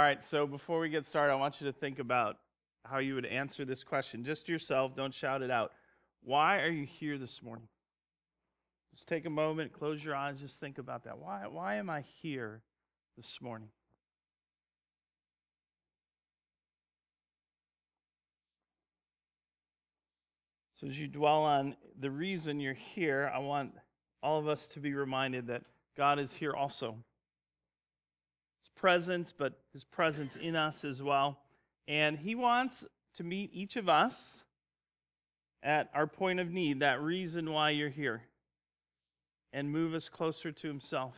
All right, so before we get started, I want you to think about how you would answer this question. Just yourself, don't shout it out. Why are you here this morning? Just take a moment, close your eyes, just think about that. Why, why am I here this morning? So, as you dwell on the reason you're here, I want all of us to be reminded that God is here also. Presence, but His presence in us as well. And He wants to meet each of us at our point of need, that reason why you're here, and move us closer to Himself.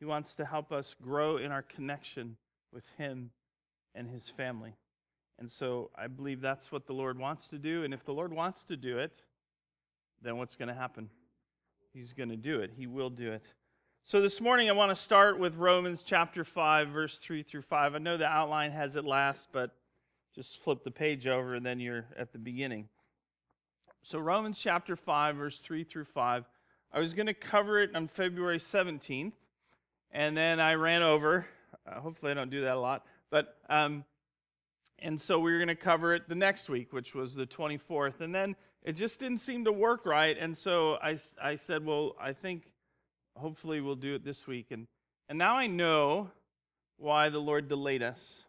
He wants to help us grow in our connection with Him and His family. And so I believe that's what the Lord wants to do. And if the Lord wants to do it, then what's going to happen? He's going to do it. He will do it. So this morning I want to start with Romans chapter 5, verse 3 through 5. I know the outline has it last, but just flip the page over and then you're at the beginning. So Romans chapter 5, verse 3 through 5. I was going to cover it on February 17th, and then I ran over. Uh, hopefully I don't do that a lot. But um, and so we were going to cover it the next week, which was the 24th. And then it just didn't seem to work right. And so I, I said, well, I think hopefully we'll do it this week. And, and now I know why the Lord delayed us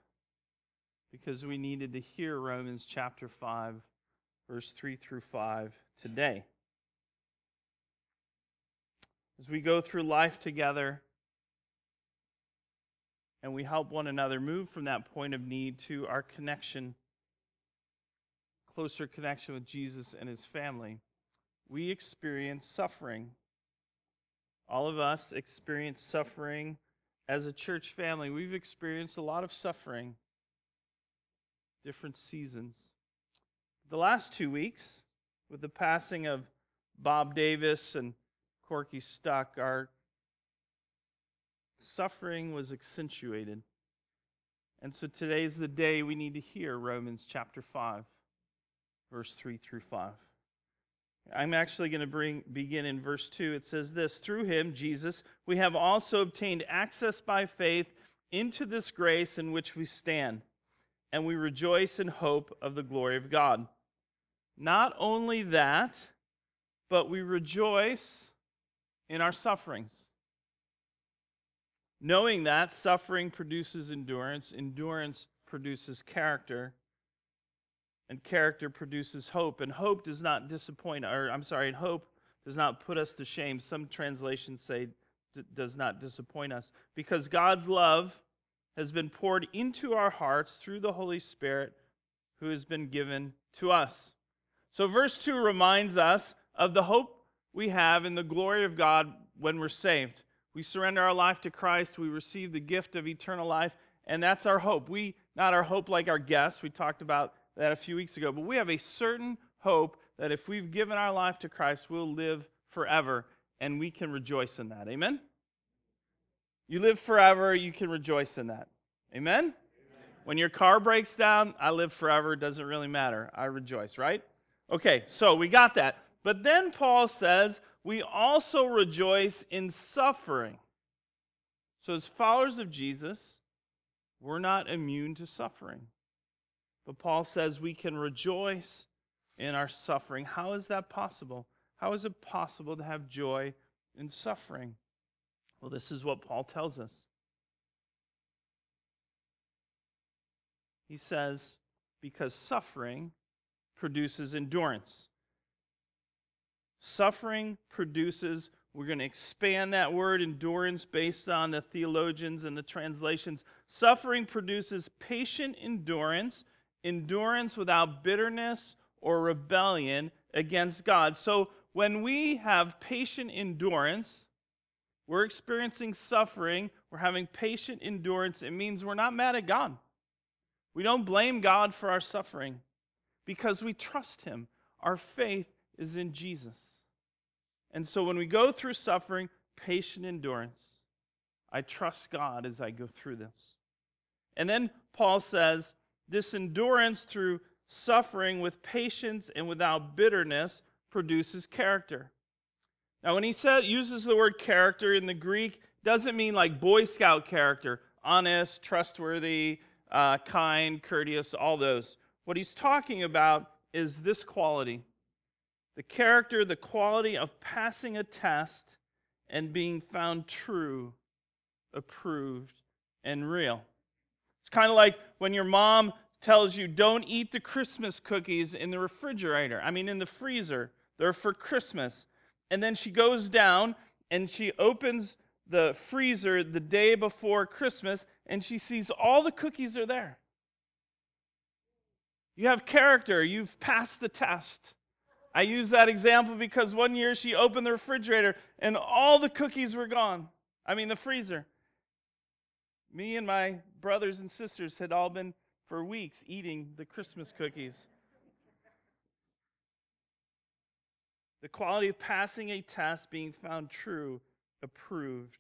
because we needed to hear Romans chapter 5, verse 3 through 5 today. As we go through life together, and we help one another move from that point of need to our connection, closer connection with Jesus and his family, we experience suffering. All of us experience suffering as a church family. We've experienced a lot of suffering, different seasons. The last two weeks, with the passing of Bob Davis and Corky Stuck, our suffering was accentuated. And so today's the day we need to hear Romans chapter 5, verse 3 through 5. I'm actually going to bring begin in verse 2. It says this, through him Jesus we have also obtained access by faith into this grace in which we stand, and we rejoice in hope of the glory of God. Not only that, but we rejoice in our sufferings Knowing that suffering produces endurance, endurance produces character, and character produces hope. And hope does not disappoint, or I'm sorry, and hope does not put us to shame. Some translations say d- does not disappoint us because God's love has been poured into our hearts through the Holy Spirit who has been given to us. So, verse 2 reminds us of the hope we have in the glory of God when we're saved. We surrender our life to Christ, we receive the gift of eternal life, and that's our hope. We, not our hope like our guests, we talked about that a few weeks ago, but we have a certain hope that if we've given our life to Christ, we'll live forever, and we can rejoice in that. Amen? You live forever, you can rejoice in that. Amen? Amen? When your car breaks down, I live forever, it doesn't really matter. I rejoice, right? Okay, so we got that. But then Paul says, we also rejoice in suffering. So, as followers of Jesus, we're not immune to suffering. But Paul says we can rejoice in our suffering. How is that possible? How is it possible to have joy in suffering? Well, this is what Paul tells us. He says, because suffering produces endurance. Suffering produces, we're going to expand that word endurance based on the theologians and the translations. Suffering produces patient endurance, endurance without bitterness or rebellion against God. So when we have patient endurance, we're experiencing suffering, we're having patient endurance, it means we're not mad at God. We don't blame God for our suffering because we trust Him. Our faith is in Jesus. And so when we go through suffering, patient endurance. I trust God as I go through this. And then Paul says, this endurance through suffering with patience and without bitterness produces character. Now, when he says, uses the word character in the Greek, doesn't mean like Boy Scout character. honest, trustworthy, uh, kind, courteous, all those. What he's talking about is this quality the character, the quality of passing a test and being found true, approved, and real. It's kind of like when your mom tells you don't eat the Christmas cookies in the refrigerator, I mean, in the freezer. They're for Christmas. And then she goes down and she opens the freezer the day before Christmas and she sees all the cookies are there. You have character, you've passed the test. I use that example because one year she opened the refrigerator and all the cookies were gone. I mean, the freezer. Me and my brothers and sisters had all been for weeks eating the Christmas cookies. The quality of passing a test, being found true, approved,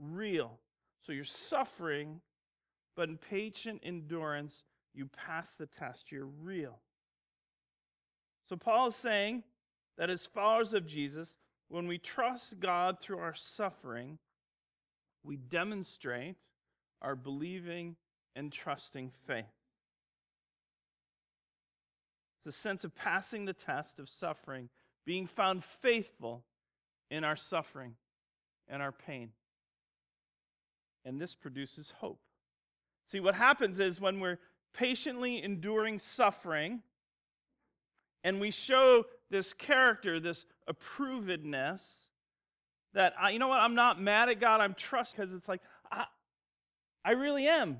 real. So you're suffering, but in patient endurance, you pass the test. You're real. So Paul is saying that as followers of Jesus, when we trust God through our suffering, we demonstrate our believing and trusting faith. It's a sense of passing the test of suffering, being found faithful in our suffering and our pain. And this produces hope. See, what happens is when we're patiently enduring suffering, and we show this character, this approvedness, that, I, you know what, I'm not mad at God, I'm trust because it's like, I, really am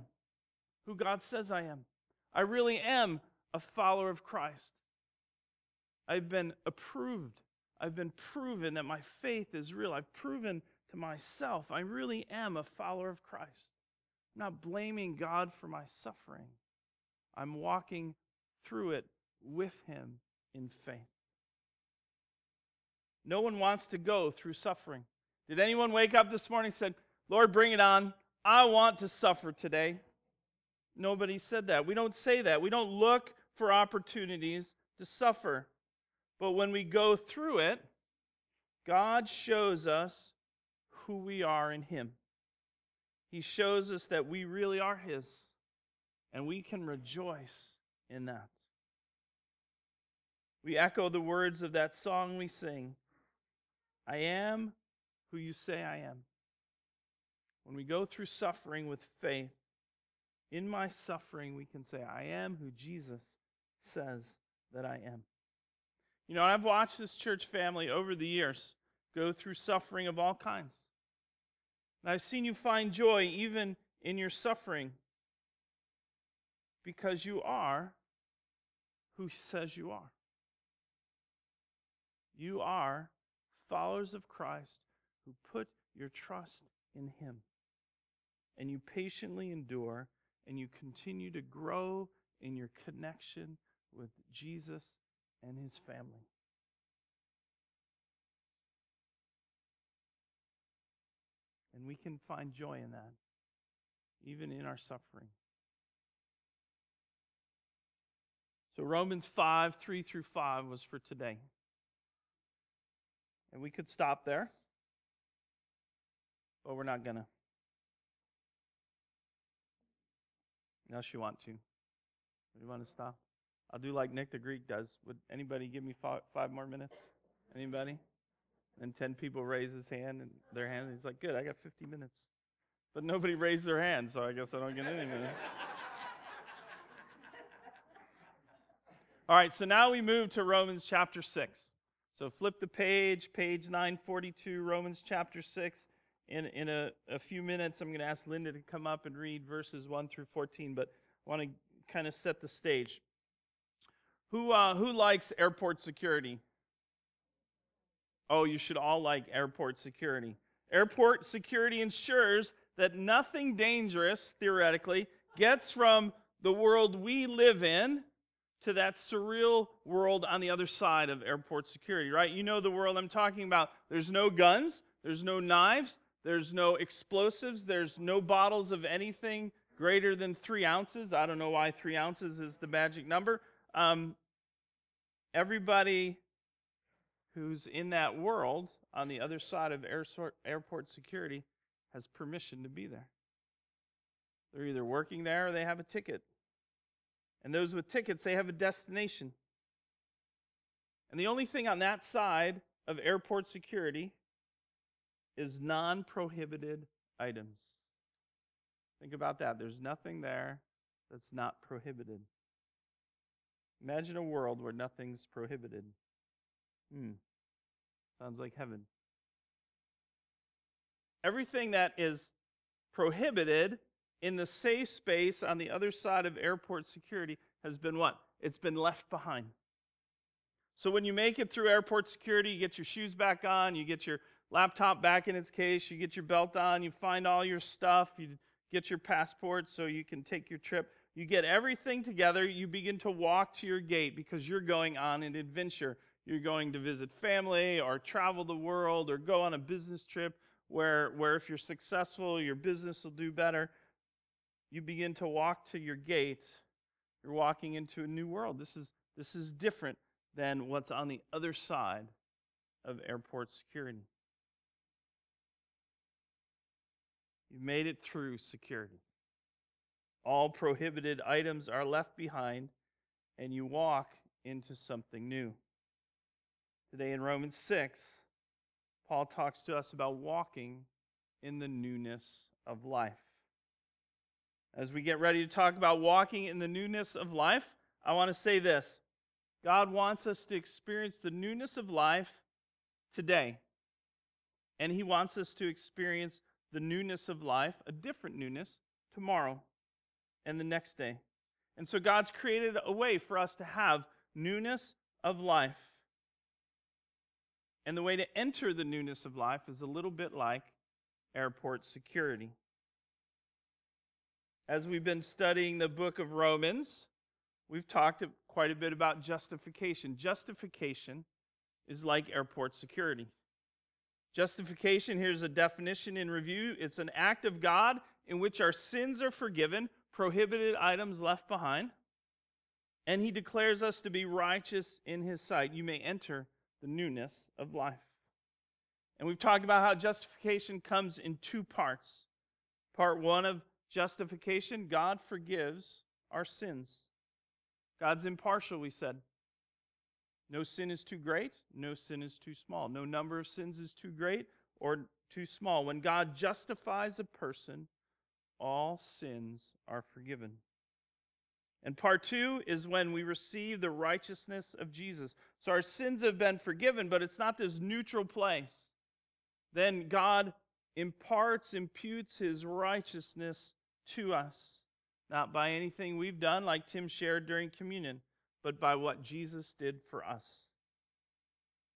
who God says I am. I really am a follower of Christ. I've been approved. I've been proven that my faith is real. I've proven to myself I really am a follower of Christ. I'm not blaming God for my suffering. I'm walking through it with Him in faith. No one wants to go through suffering. Did anyone wake up this morning and said, Lord, bring it on. I want to suffer today? Nobody said that. We don't say that. We don't look for opportunities to suffer. But when we go through it, God shows us who we are in Him. He shows us that we really are His, and we can rejoice in that. We echo the words of that song we sing I am who you say I am. When we go through suffering with faith, in my suffering, we can say, I am who Jesus says that I am. You know, I've watched this church family over the years go through suffering of all kinds. And I've seen you find joy even in your suffering because you are who says you are. You are followers of Christ who put your trust in Him. And you patiently endure and you continue to grow in your connection with Jesus and His family. And we can find joy in that, even in our suffering. So, Romans 5 3 through 5 was for today. And we could stop there, but we're not going to. Unless you want to. Do you want to stop? I'll do like Nick the Greek does. Would anybody give me five, five more minutes? Anybody? And 10 people raise his hand and their hand. And he's like, good, I got 50 minutes. But nobody raised their hand, so I guess I don't get any minutes. All right, so now we move to Romans chapter 6. So flip the page, page 942, Romans chapter 6. In, in a, a few minutes, I'm going to ask Linda to come up and read verses 1 through 14, but I want to kind of set the stage. Who, uh, who likes airport security? Oh, you should all like airport security. Airport security ensures that nothing dangerous, theoretically, gets from the world we live in to that surreal world on the other side of airport security, right? You know the world I'm talking about. There's no guns, there's no knives, there's no explosives, there's no bottles of anything greater than three ounces. I don't know why three ounces is the magic number. Um, everybody who's in that world on the other side of airport security has permission to be there. They're either working there or they have a ticket. And those with tickets, they have a destination. And the only thing on that side of airport security is non prohibited items. Think about that. There's nothing there that's not prohibited. Imagine a world where nothing's prohibited. Hmm. Sounds like heaven. Everything that is prohibited in the safe space on the other side of airport security has been what? It's been left behind. So when you make it through airport security, you get your shoes back on, you get your laptop back in its case, you get your belt on, you find all your stuff, you get your passport so you can take your trip. You get everything together, you begin to walk to your gate because you're going on an adventure. You're going to visit family or travel the world or go on a business trip where, where if you're successful, your business will do better. You begin to walk to your gate. You're walking into a new world. This is, this is different than what's on the other side of airport security. You've made it through security. All prohibited items are left behind, and you walk into something new. Today in Romans 6, Paul talks to us about walking in the newness of life. As we get ready to talk about walking in the newness of life, I want to say this God wants us to experience the newness of life today. And He wants us to experience the newness of life, a different newness, tomorrow and the next day. And so God's created a way for us to have newness of life. And the way to enter the newness of life is a little bit like airport security. As we've been studying the book of Romans, we've talked quite a bit about justification. Justification is like airport security. Justification, here's a definition in review it's an act of God in which our sins are forgiven, prohibited items left behind, and he declares us to be righteous in his sight. You may enter the newness of life. And we've talked about how justification comes in two parts. Part one of justification God forgives our sins. God's impartial, we said. No sin is too great, no sin is too small. No number of sins is too great or too small. When God justifies a person, all sins are forgiven. And part two is when we receive the righteousness of Jesus. So our sins have been forgiven, but it's not this neutral place. Then God imparts, imputes his righteousness to us, not by anything we've done, like Tim shared during communion, but by what Jesus did for us.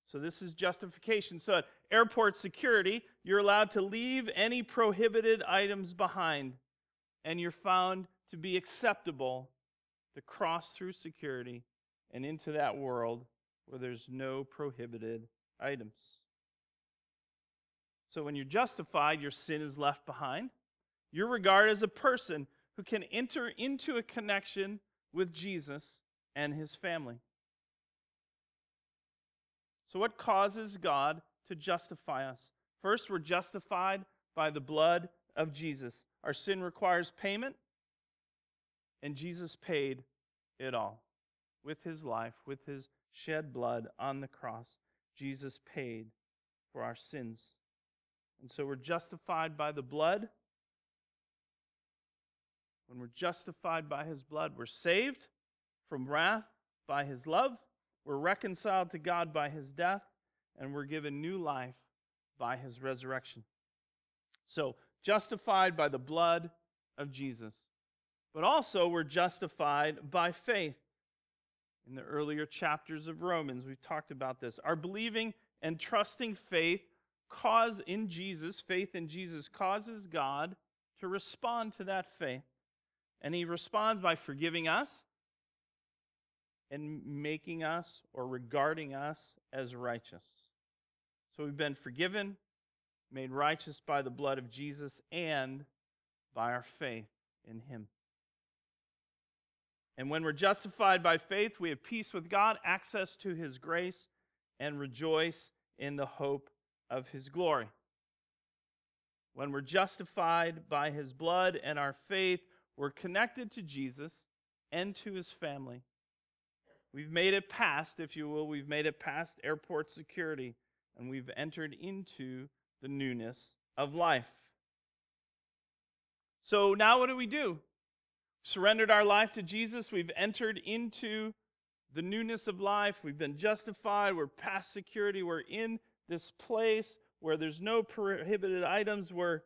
So this is justification. So at airport security, you're allowed to leave any prohibited items behind, and you're found to be acceptable to cross through security and into that world where there's no prohibited items. So when you're justified, your sin is left behind. You're regarded as a person who can enter into a connection with Jesus and his family. So, what causes God to justify us? First, we're justified by the blood of Jesus. Our sin requires payment, and Jesus paid it all with his life, with his shed blood on the cross. Jesus paid for our sins. And so we're justified by the blood. When we're justified by his blood, we're saved from wrath by his love. We're reconciled to God by his death, and we're given new life by his resurrection. So, justified by the blood of Jesus. But also, we're justified by faith. In the earlier chapters of Romans, we've talked about this. Our believing and trusting faith cause in Jesus, faith in Jesus causes God to respond to that faith. And he responds by forgiving us and making us or regarding us as righteous. So we've been forgiven, made righteous by the blood of Jesus, and by our faith in him. And when we're justified by faith, we have peace with God, access to his grace, and rejoice in the hope of his glory. When we're justified by his blood and our faith, We're connected to Jesus and to his family. We've made it past, if you will, we've made it past airport security, and we've entered into the newness of life. So now what do we do? Surrendered our life to Jesus. We've entered into the newness of life. We've been justified. We're past security. We're in this place where there's no prohibited items. We're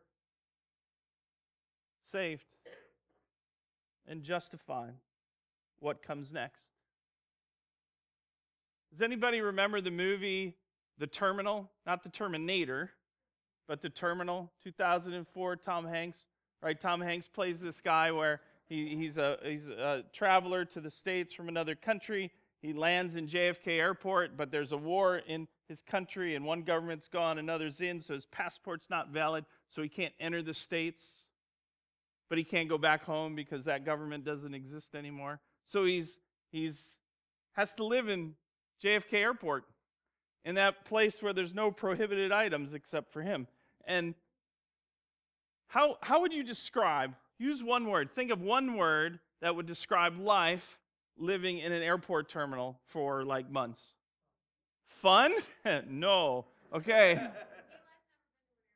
saved and justified. What comes next? Does anybody remember the movie The Terminal? Not The Terminator, but The Terminal, 2004, Tom Hanks. Right? Tom Hanks plays this guy where he, he's, a, he's a traveler to the States from another country. He lands in JFK Airport, but there's a war in his country, and one government's gone, another's in, so his passport's not valid, so he can't enter the States. But he can't go back home because that government doesn't exist anymore. So he's, he's has to live in JFK Airport, in that place where there's no prohibited items except for him. And how, how would you describe, use one word, think of one word that would describe life living in an airport terminal for like months? Fun? no. Okay.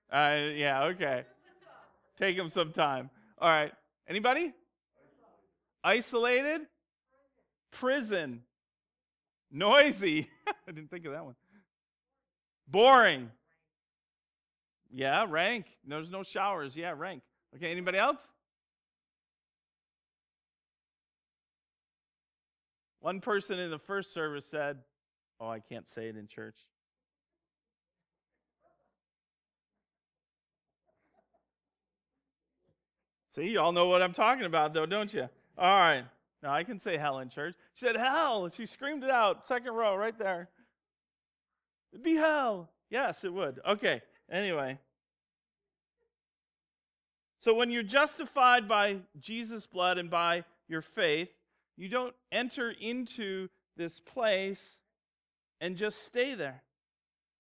Uh, yeah, okay. Take him some time. All right. Anybody? Isolated? Prison. Noisy. I didn't think of that one. Boring. Yeah, rank. There's no showers. Yeah, rank. Okay, anybody else? One person in the first service said, Oh, I can't say it in church. See, you all know what I'm talking about, though, don't you? All right. Now I can say hell in church. She said hell. She screamed it out. Second row, right there. It'd be hell. Yes, it would. Okay. Anyway. So when you're justified by Jesus' blood and by your faith, you don't enter into this place and just stay there.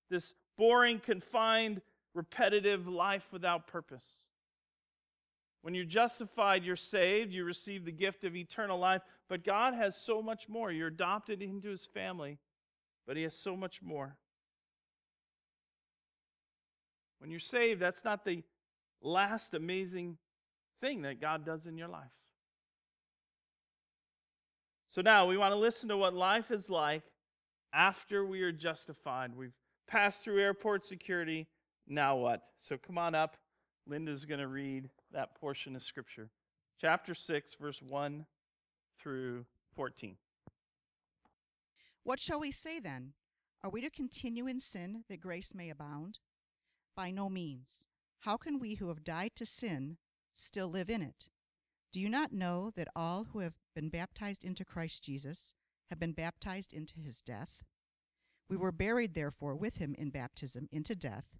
This boring, confined, repetitive life without purpose. When you're justified, you're saved, you receive the gift of eternal life, but God has so much more. You're adopted into his family, but he has so much more. When you're saved, that's not the last amazing thing that God does in your life. So now we want to listen to what life is like after we are justified. We've passed through airport security. Now what? So come on up. Linda's going to read that portion of Scripture. Chapter 6, verse 1 through 14. What shall we say then? Are we to continue in sin that grace may abound? By no means. How can we who have died to sin still live in it? Do you not know that all who have been baptized into Christ Jesus have been baptized into his death? We were buried, therefore, with him in baptism into death,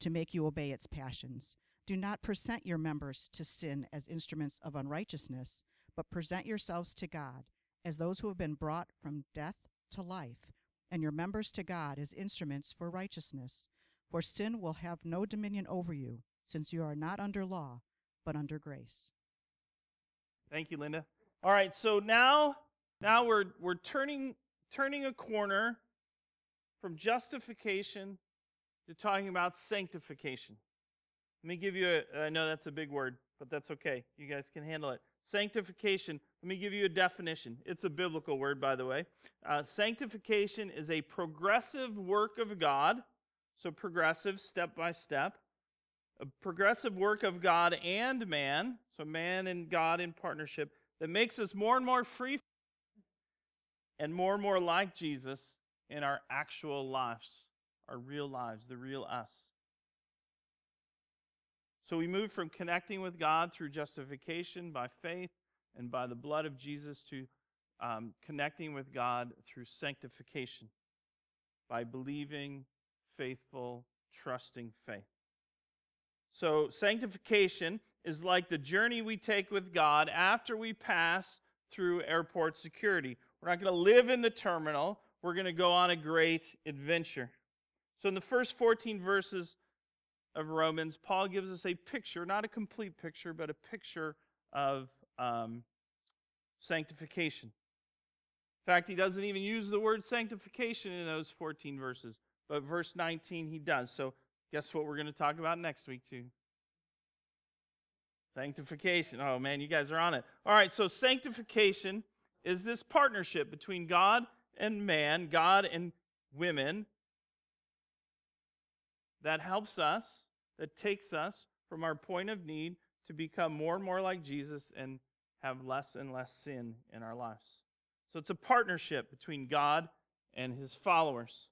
to make you obey its passions. Do not present your members to sin as instruments of unrighteousness, but present yourselves to God as those who have been brought from death to life, and your members to God as instruments for righteousness. For sin will have no dominion over you, since you are not under law, but under grace. Thank you, Linda. All right, so now now we're we're turning turning a corner from justification to talking about sanctification. Let me give you a, I know that's a big word, but that's okay. You guys can handle it. Sanctification, let me give you a definition. It's a biblical word, by the way. Uh, sanctification is a progressive work of God, so progressive, step by step, a progressive work of God and man, so man and God in partnership, that makes us more and more free and more and more like Jesus in our actual lives, our real lives, the real us. So we move from connecting with God through justification by faith and by the blood of Jesus to um, connecting with God through sanctification by believing, faithful, trusting faith. So, sanctification is like the journey we take with God after we pass through airport security. We're not going to live in the terminal, we're going to go on a great adventure. So, in the first 14 verses of Romans, Paul gives us a picture, not a complete picture, but a picture of um, sanctification. In fact, he doesn't even use the word sanctification in those 14 verses, but verse 19 he does. So, guess what we're going to talk about next week, too? Sanctification. Oh, man, you guys are on it. All right, so sanctification is this partnership between God and man, God and women, that helps us, that takes us from our point of need to become more and more like Jesus and have less and less sin in our lives. So it's a partnership between God and his followers.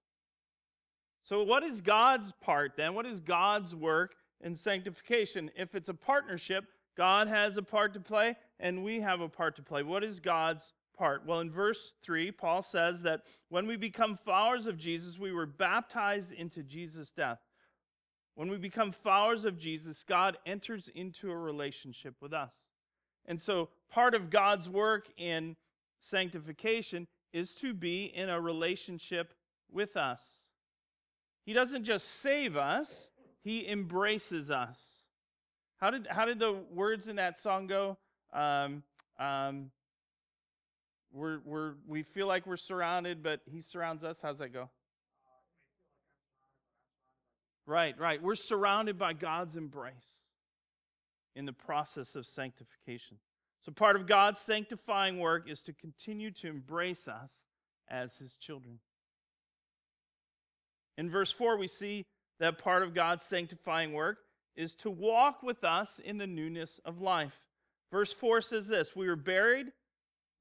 So, what is God's part then? What is God's work in sanctification? If it's a partnership, God has a part to play and we have a part to play. What is God's part? Well, in verse 3, Paul says that when we become followers of Jesus, we were baptized into Jesus' death. When we become followers of Jesus, God enters into a relationship with us. And so, part of God's work in sanctification is to be in a relationship with us. He doesn't just save us, He embraces us. How did, how did the words in that song go? Um, um, we're, we're, we feel like we're surrounded, but He surrounds us. How's that go? Right, right. We're surrounded by God's embrace in the process of sanctification. So, part of God's sanctifying work is to continue to embrace us as His children. In verse 4, we see that part of God's sanctifying work is to walk with us in the newness of life. Verse 4 says this We were buried,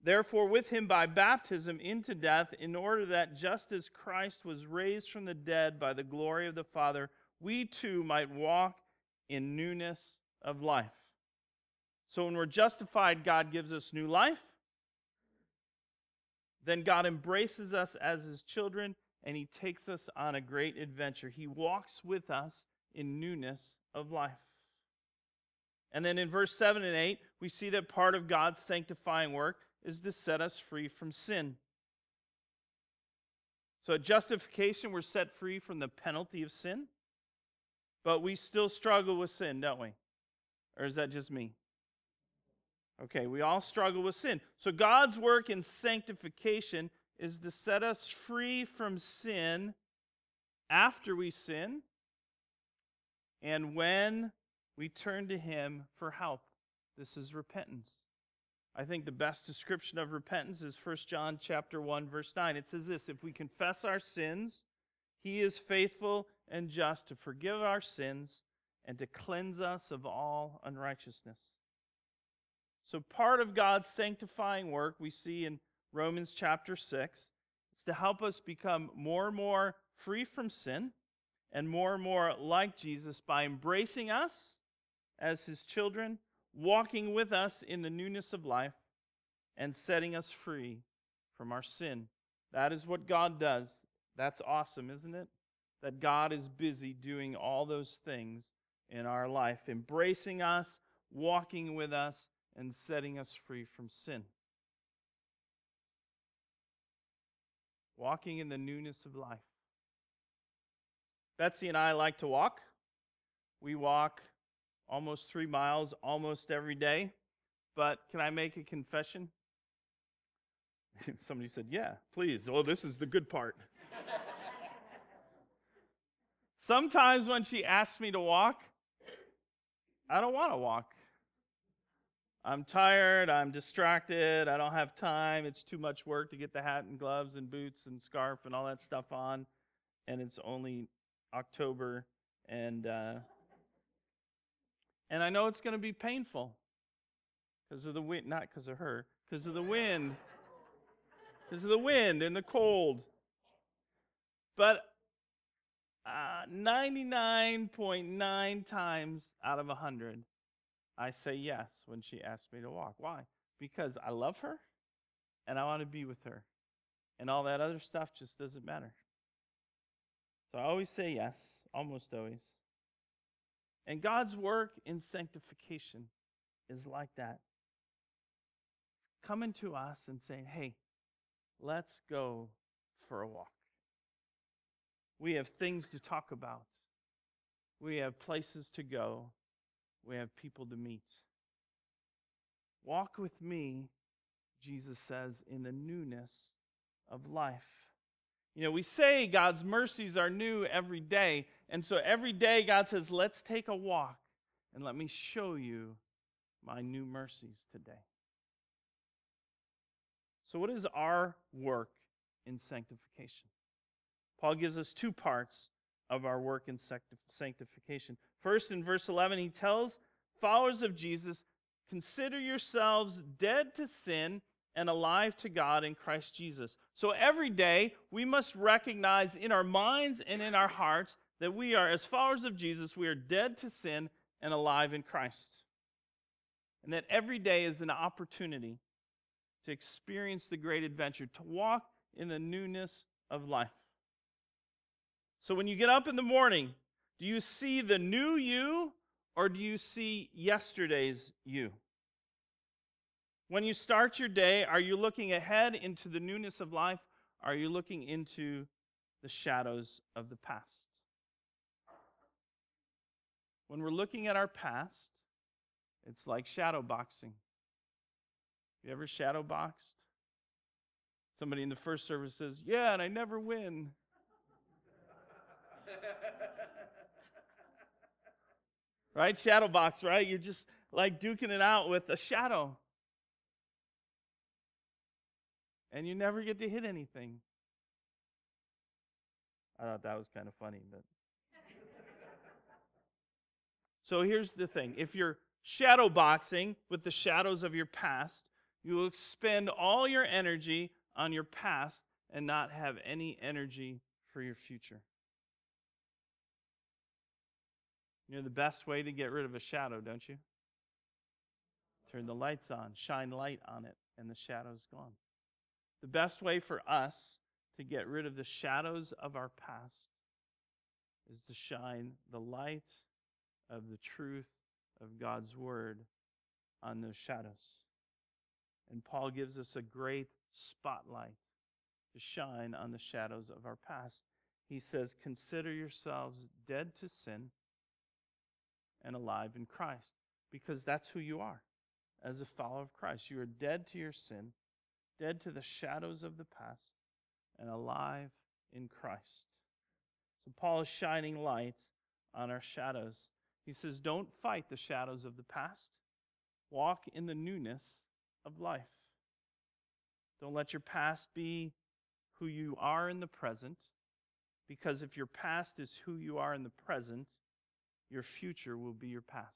therefore, with him by baptism into death, in order that just as Christ was raised from the dead by the glory of the Father, we too might walk in newness of life. So when we're justified, God gives us new life. Then God embraces us as his children and he takes us on a great adventure. He walks with us in newness of life. And then in verse 7 and 8, we see that part of God's sanctifying work is to set us free from sin. So at justification, we're set free from the penalty of sin, but we still struggle with sin, don't we? Or is that just me? Okay, we all struggle with sin. So God's work in sanctification is to set us free from sin after we sin and when we turn to Him for help. This is repentance. I think the best description of repentance is 1 John chapter 1 verse 9. It says this, if we confess our sins, he is faithful and just to forgive our sins and to cleanse us of all unrighteousness. So part of God's sanctifying work we see in Romans chapter 6 is to help us become more and more free from sin and more and more like Jesus by embracing us as his children, walking with us in the newness of life, and setting us free from our sin. That is what God does. That's awesome, isn't it? That God is busy doing all those things in our life, embracing us, walking with us, and setting us free from sin. Walking in the newness of life. Betsy and I like to walk. We walk almost three miles almost every day. But can I make a confession? Somebody said, Yeah, please. Oh, this is the good part. Sometimes when she asks me to walk, I don't want to walk. I'm tired, I'm distracted, I don't have time, it's too much work to get the hat and gloves and boots and scarf and all that stuff on, and it's only October, and uh, and I know it's going to be painful because of the wind, not because of her, because of the wind, because of the wind and the cold. But uh, 99.9 times out of 100, I say yes when she asks me to walk. Why? Because I love her and I want to be with her. And all that other stuff just doesn't matter. So I always say yes, almost always. And God's work in sanctification is like that. Coming to us and saying, hey, let's go for a walk. We have things to talk about. We have places to go. We have people to meet. Walk with me, Jesus says, in the newness of life. You know, we say God's mercies are new every day. And so every day God says, let's take a walk and let me show you my new mercies today. So, what is our work in sanctification? Paul gives us two parts of our work in sanctification. First, in verse 11, he tells followers of Jesus, Consider yourselves dead to sin and alive to God in Christ Jesus. So every day, we must recognize in our minds and in our hearts that we are, as followers of Jesus, we are dead to sin and alive in Christ. And that every day is an opportunity to experience the great adventure, to walk in the newness of life. So when you get up in the morning, do you see the new you or do you see yesterday's you? When you start your day, are you looking ahead into the newness of life? Are you looking into the shadows of the past? When we're looking at our past, it's like shadow boxing. You ever shadow boxed? Somebody in the first service says, Yeah, and I never win. right? Shadow box, right? You're just like duking it out with a shadow. And you never get to hit anything. I thought that was kind of funny, but. so here's the thing if you're shadow boxing with the shadows of your past, you will expend all your energy on your past and not have any energy for your future. You know the best way to get rid of a shadow, don't you? Turn the lights on, shine light on it, and the shadow's gone. The best way for us to get rid of the shadows of our past is to shine the light of the truth of God's word on those shadows. And Paul gives us a great spotlight to shine on the shadows of our past. He says, Consider yourselves dead to sin and alive in Christ, because that's who you are as a follower of Christ. You are dead to your sin, dead to the shadows of the past, and alive in Christ. So Paul is shining light on our shadows. He says, Don't fight the shadows of the past, walk in the newness of life. Don't let your past be who you are in the present, because if your past is who you are in the present, your future will be your past.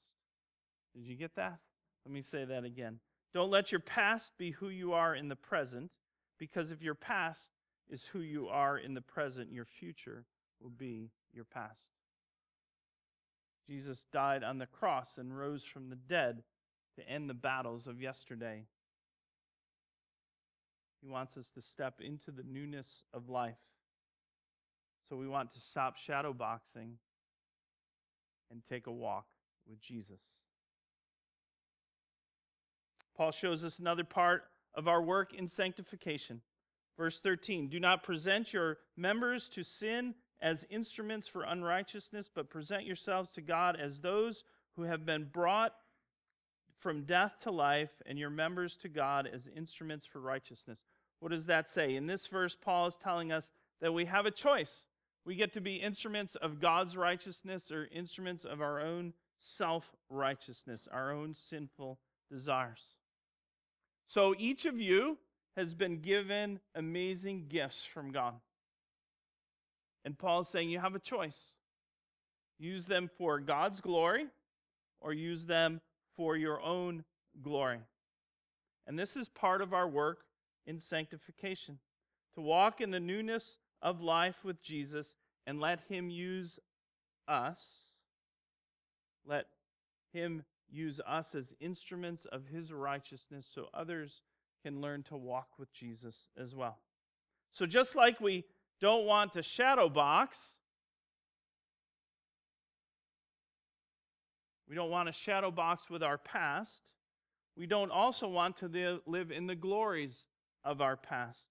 Did you get that? Let me say that again. Don't let your past be who you are in the present, because if your past is who you are in the present, your future will be your past. Jesus died on the cross and rose from the dead to end the battles of yesterday. He wants us to step into the newness of life. So we want to stop shadow boxing and take a walk with Jesus. Paul shows us another part of our work in sanctification. Verse 13 Do not present your members to sin as instruments for unrighteousness, but present yourselves to God as those who have been brought from death to life, and your members to God as instruments for righteousness. What does that say? In this verse, Paul is telling us that we have a choice. We get to be instruments of God's righteousness or instruments of our own self righteousness, our own sinful desires. So each of you has been given amazing gifts from God. And Paul's saying you have a choice. Use them for God's glory or use them for your own glory. And this is part of our work in sanctification to walk in the newness of life with Jesus and let Him use us, let Him use us as instruments of His righteousness so others can learn to walk with Jesus as well. So, just like we don't want to shadow box, we don't want to shadow box with our past, we don't also want to live in the glories of our past.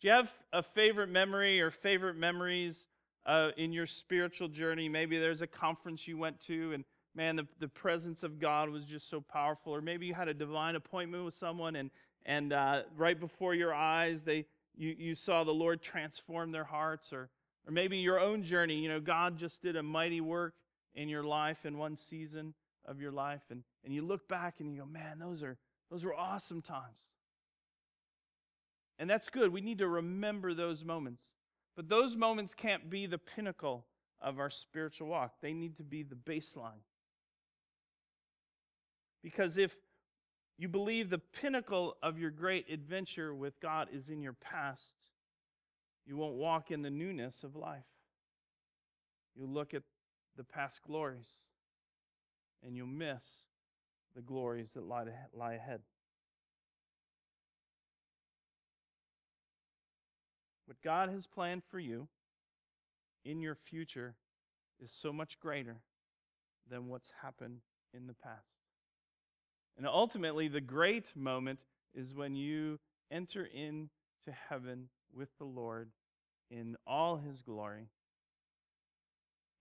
Do you have a favorite memory or favorite memories uh, in your spiritual journey? Maybe there's a conference you went to and man, the, the presence of God was just so powerful. Or maybe you had a divine appointment with someone and, and uh, right before your eyes, they, you, you saw the Lord transform their hearts. Or, or maybe your own journey, you know, God just did a mighty work in your life in one season of your life. And, and you look back and you go, man, those, are, those were awesome times. And that's good. We need to remember those moments. But those moments can't be the pinnacle of our spiritual walk, they need to be the baseline. Because if you believe the pinnacle of your great adventure with God is in your past, you won't walk in the newness of life. You look at the past glories and you'll miss the glories that lie, lie ahead. What God has planned for you in your future is so much greater than what's happened in the past. And ultimately, the great moment is when you enter into heaven with the Lord in all his glory.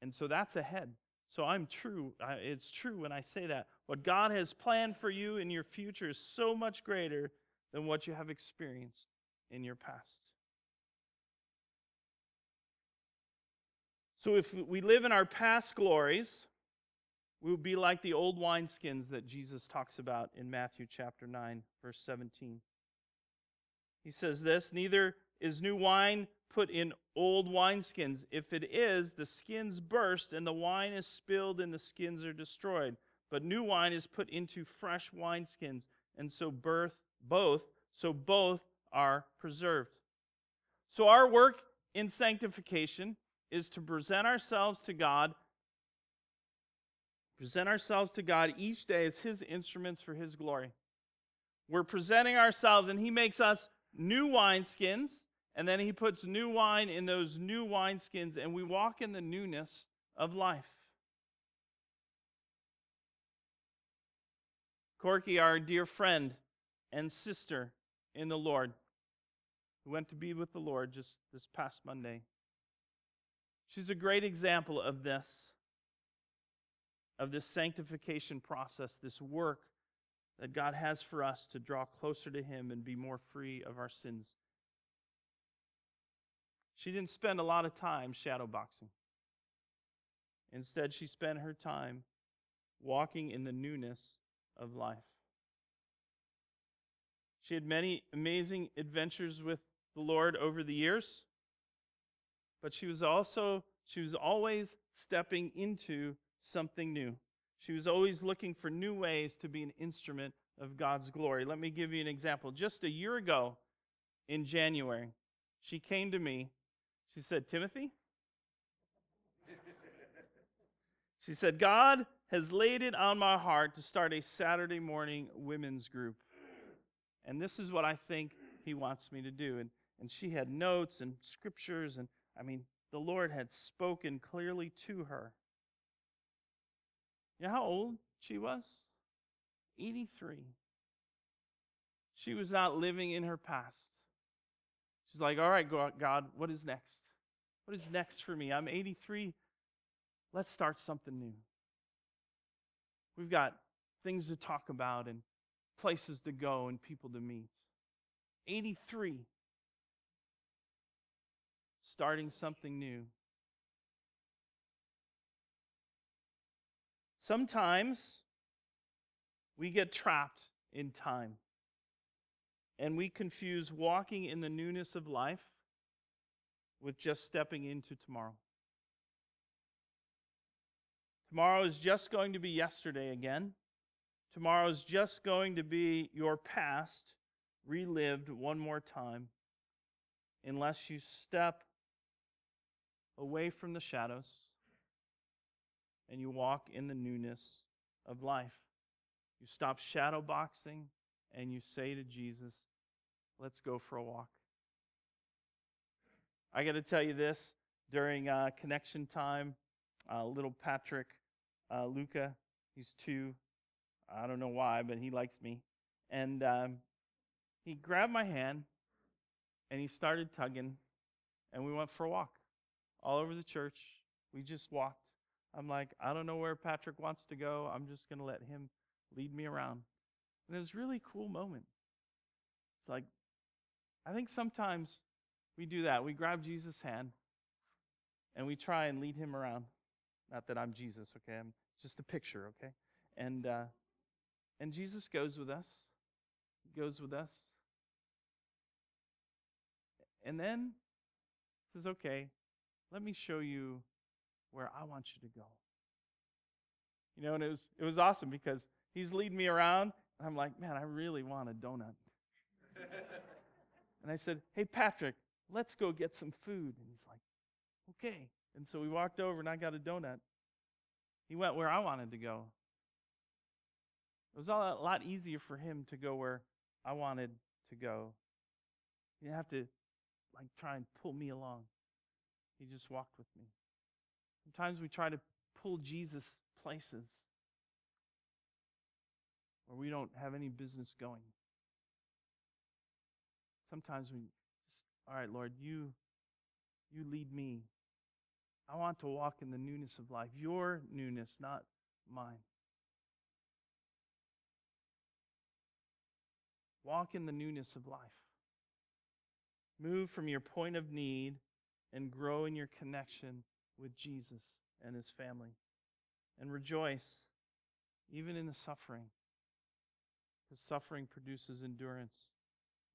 And so that's ahead. So I'm true. It's true when I say that. What God has planned for you in your future is so much greater than what you have experienced in your past. So if we live in our past glories, we will be like the old wineskins that Jesus talks about in Matthew chapter 9, verse 17. He says this Neither is new wine put in old wineskins. If it is, the skins burst, and the wine is spilled, and the skins are destroyed. But new wine is put into fresh wineskins, and so birth both, so both are preserved. So our work in sanctification is to present ourselves to God, present ourselves to God each day as His instruments for His glory. We're presenting ourselves, and He makes us new wineskins, and then He puts new wine in those new wineskins, and we walk in the newness of life. Corky, our dear friend and sister in the Lord, who went to be with the Lord just this past Monday, She's a great example of this, of this sanctification process, this work that God has for us to draw closer to Him and be more free of our sins. She didn't spend a lot of time shadowboxing. Instead, she spent her time walking in the newness of life. She had many amazing adventures with the Lord over the years but she was also she was always stepping into something new. She was always looking for new ways to be an instrument of God's glory. Let me give you an example. Just a year ago in January, she came to me. She said, Timothy, she said, God has laid it on my heart to start a Saturday morning women's group. And this is what I think he wants me to do. And, and she had notes and scriptures and I mean, the Lord had spoken clearly to her. You know how old she was? 83. She was not living in her past. She's like, all right, God, what is next? What is next for me? I'm 83. Let's start something new. We've got things to talk about and places to go and people to meet. 83 starting something new. Sometimes we get trapped in time. And we confuse walking in the newness of life with just stepping into tomorrow. Tomorrow is just going to be yesterday again. Tomorrow is just going to be your past relived one more time unless you step away from the shadows and you walk in the newness of life. You stop shadow boxing and you say to Jesus, Let's go for a walk. I got to tell you this during uh, connection time, uh, little Patrick uh, Luca, he's two. I don't know why, but he likes me. And um, he grabbed my hand and he started tugging, and we went for a walk all over the church. We just walked. I'm like, I don't know where Patrick wants to go. I'm just going to let him lead me around. And it was a really cool moment. It's like, I think sometimes we do that. We grab Jesus' hand and we try and lead him around. Not that I'm Jesus, okay? I'm just a picture, okay? And uh, and Jesus goes with us. He goes with us. And then says, "Okay, let me show you where I want you to go." You know, and it was it was awesome because he's leading me around, and I'm like, "Man, I really want a donut." and I said, "Hey, Patrick, let's go get some food." And he's like, "Okay." And so we walked over and I got a donut. He went where I wanted to go. It was a lot easier for him to go where I wanted to go. He didn't have to like try and pull me along. He just walked with me. Sometimes we try to pull Jesus places where we don't have any business going. Sometimes we just, all right, Lord, you you lead me. I want to walk in the newness of life, your newness, not mine. Walk in the newness of life. Move from your point of need and grow in your connection with Jesus and his family. And rejoice even in the suffering. Because suffering produces endurance.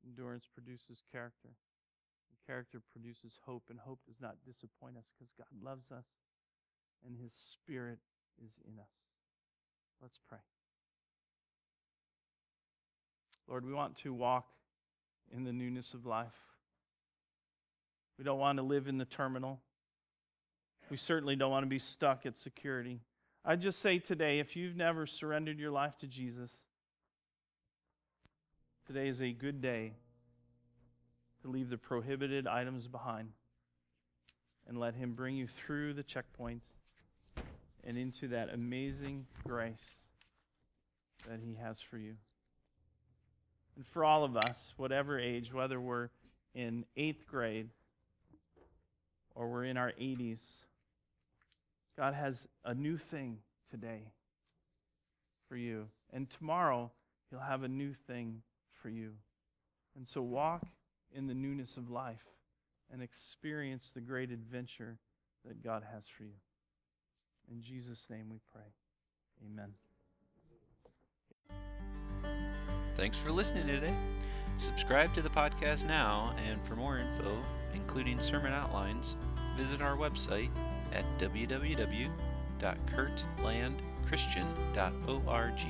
Endurance produces character. And character produces hope, and hope does not disappoint us because God loves us and his spirit is in us. Let's pray. Lord, we want to walk in the newness of life. We don't want to live in the terminal. We certainly don't want to be stuck at security. I just say today, if you've never surrendered your life to Jesus, today is a good day to leave the prohibited items behind and let Him bring you through the checkpoints and into that amazing grace that He has for you. And for all of us, whatever age, whether we're in eighth grade or we're in our 80s, God has a new thing today for you. And tomorrow, He'll have a new thing for you. And so walk in the newness of life and experience the great adventure that God has for you. In Jesus' name we pray. Amen. Thanks for listening today. Subscribe to the podcast now, and for more info, including sermon outlines, visit our website at www.kurtlandchristian.org.